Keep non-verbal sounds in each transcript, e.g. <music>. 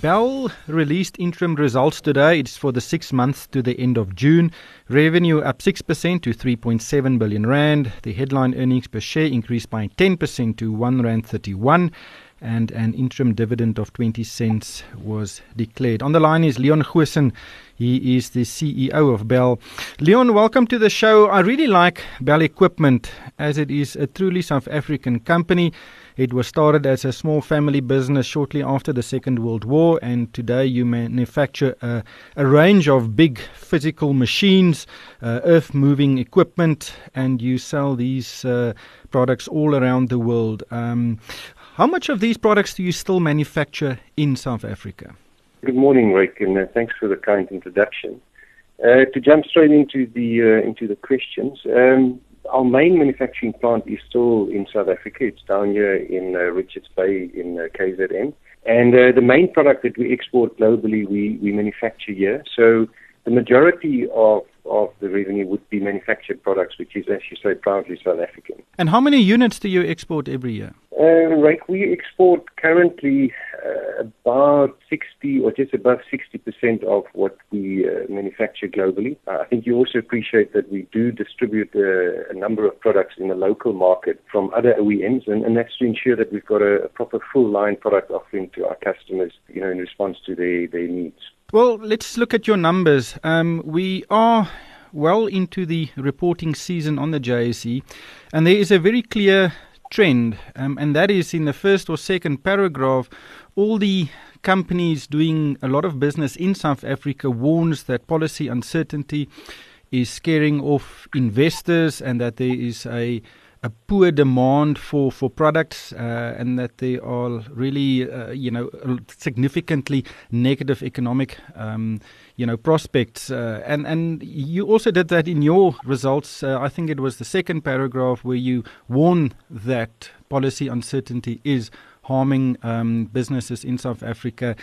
Bell released interim results today. It's for the six months to the end of June. Revenue up 6% to 3.7 billion rand. The headline earnings per share increased by 10% to 1 rand 31 and an interim dividend of 20 cents was declared. On the line is Leon Goosen. He is the CEO of Bell. Leon, welcome to the show. I really like Bell Equipment as it is a truly South African company. It was started as a small family business shortly after the Second World War, and today you manufacture a, a range of big physical machines, uh, earth moving equipment, and you sell these uh, products all around the world. Um, how much of these products do you still manufacture in South Africa? Good morning, Rick, and uh, thanks for the kind introduction. Uh, to jump straight into the uh, into the questions, um, our main manufacturing plant is still in South Africa. It's down here in uh, Richards Bay in uh, KZN. And uh, the main product that we export globally, we, we manufacture here. So the majority of, of the revenue would be manufactured products, which is, as you say, proudly South African. And how many units do you export every year? Uh, right, we export currently about 60 or just above 60% of what we uh, manufacture globally. Uh, I think you also appreciate that we do distribute uh, a number of products in the local market from other OEMs, and, and that's to ensure that we've got a, a proper full line product offering to our customers, you know, in response to their, their needs. Well, let's look at your numbers. Um, we are well into the reporting season on the JSE, and there is a very clear trend, um, and that is in the first or second paragraph, all the companies doing a lot of business in South Africa warns that policy uncertainty is scaring off investors and that there is a a poor demand for for products uh, and that there are really uh, you know significantly negative economic um, you know prospects. Uh, and and you also did that in your results. Uh, I think it was the second paragraph where you warn that policy uncertainty is harming um, businesses in South Africa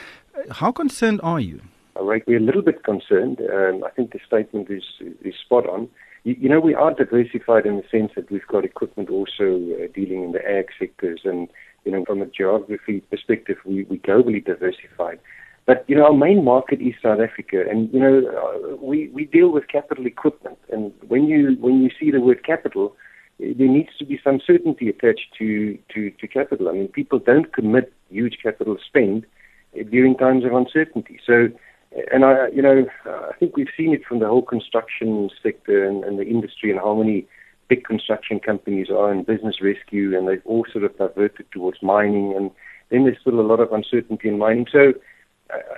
how concerned are you Right, we're a little bit concerned. Um, I think the statement is is spot on you, you know, we are diversified in the sense that we've got equipment also uh, dealing in the ag sectors, and you know, from a geography perspective, we we globally diversified. But you know, our main market is South Africa, and you know, uh, we we deal with capital equipment, and when you when you see the word capital, Eh, there needs to be some certainty attached to to to capital. I mean, people don't commit huge capital spend eh, during times of uncertainty, so eh, and I, you know, I think we've seen it from the whole construction sector and, and the industry and how many big construction companies are in business rescue, and they've all sort of diverted towards mining, and then there's still a lot of uncertainty in mining. So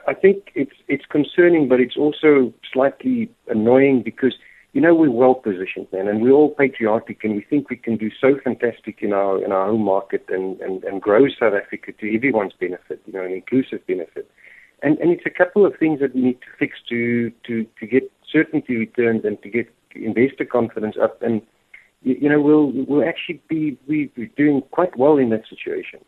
I think it's it's concerning, but it's also slightly annoying because you know we're well positioned, man, and we're all patriotic, and we think we can do so fantastic in our in our home market and and, and grow South Africa to everyone's benefit, you know, an inclusive benefit. And, and it's a couple of things that we need to fix to, to, to get certainty returns and to get investor confidence up. And, you, you know, we'll, we'll actually be we, we're doing quite well in that situation.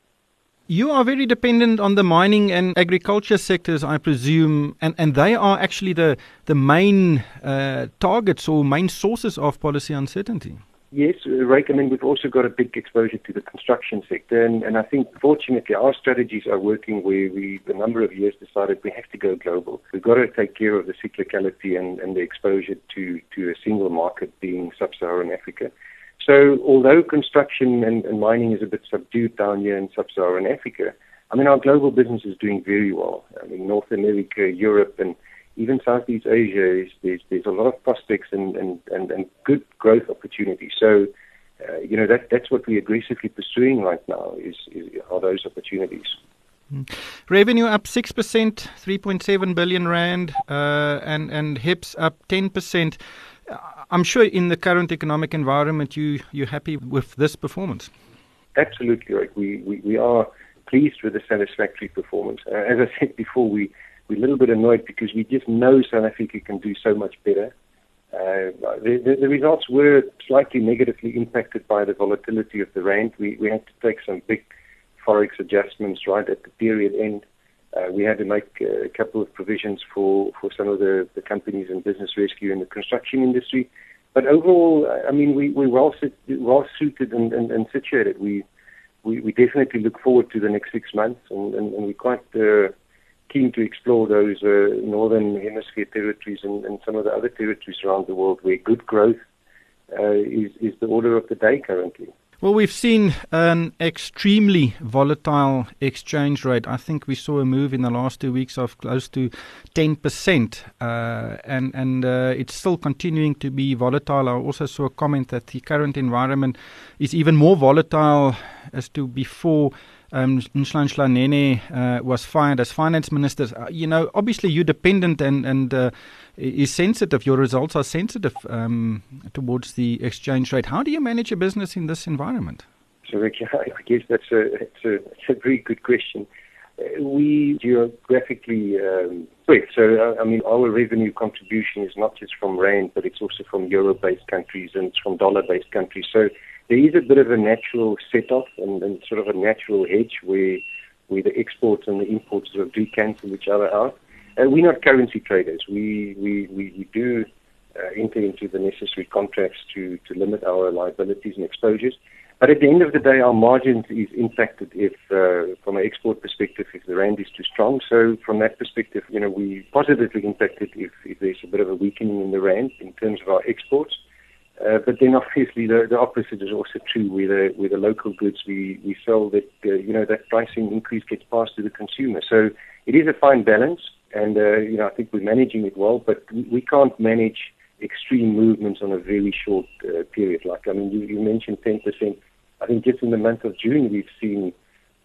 You are very dependent on the mining and agriculture sectors, I presume, and, and they are actually the, the main uh, targets or main sources of policy uncertainty. Yes, right. I mean, we've also got a big exposure to the construction sector, and, and I think fortunately our strategies are working where we, a number of years, decided we have to go global. We've got to take care of the cyclicality and, and the exposure to, to a single market being sub-Saharan Africa. So although construction and, and mining is a bit subdued down here in sub-Saharan Africa, I mean, our global business is doing very well. I mean, North America, Europe, and even Southeast Asia, is, there's, there's a lot of prospects and, and, and, and good growth opportunities. So, uh, you know, that, that's what we're aggressively pursuing right now is, is are those opportunities. Mm. Revenue up 6%, 3.7 billion rand, uh, and, and HEPS up 10%. I'm sure in the current economic environment, you, you're happy with this performance. Absolutely, right. We, we, we are pleased with the satisfactory performance. Uh, as I said before, we, we're a little bit annoyed because we just know South Africa can do so much better. Uh, the, the, the, results were slightly negatively impacted by the volatility of the rand. We, we had to take some big forex adjustments right at the period end. Uh, we had to make a couple of provisions for, for some of the, the companies in business rescue in the construction industry. But overall, I mean, we, we're well, well suited and, and, and situated. We, we, we definitely look forward to the next six months, and, and, and we're quite uh, keen to explore those uh, northern hemisphere territories and, and, some of the other territories around the world where good growth uh, is, is the order of the day currently. Well, we've seen an extremely volatile exchange rate. I think we saw a move in the last two weeks of close to 10%, uh, and, and uh, it's still continuing to be volatile. I also saw a comment that the current environment is even more volatile as to before um, Nhlanhla uh, was fired as finance minister. Uh, you know, obviously you're dependent and, and uh, is sensitive. Your results are sensitive um, towards the exchange rate. How do you manage a business in this environment? So, Rick, <laughs> I guess that's a, that's a, that's a very good question. Uh, we geographically um. So, uh, I mean, our revenue contribution is not just from rand, but it's also from euro-based countries and it's from dollar-based countries. So, there is a bit of a natural set-off and, and sort of a natural hedge where where the exports and the imports sort of do cancel each other out. Uh, we're not currency traders. We we we, we do uh, enter into the necessary contracts to to limit our liabilities and exposures. But at the end of the day, our margins is impacted if, uh, from an export perspective, if the rand is too strong. So from that perspective, you know, we positively impacted if, if there's a bit of a weakening in the rand in terms of our exports. Uh, but then obviously the, the opposite is also true. With the with the local goods we we sell, that uh, you know that pricing increase gets passed to the consumer. So it is a fine balance, and uh, you know I think we're managing it well. But we can't manage extreme movements on a very short uh, period. Like I mean, you, you mentioned 10%. I think just in the month of June we've seen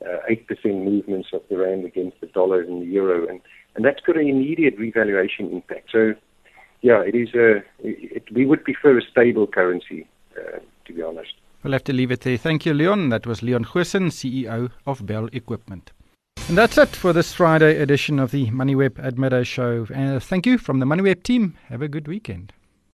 uh, 8% movements of the rand against the dollar and the euro, and and that's got an immediate revaluation impact. So yeah, it is a. It, we would prefer a stable currency, uh, to be honest. We'll have to leave it there. Thank you, Leon. That was Leon Goosen, CEO of Bell Equipment. And that's it for this Friday edition of the MoneyWeb Midday Show. And thank you from the MoneyWeb team. Have a good weekend.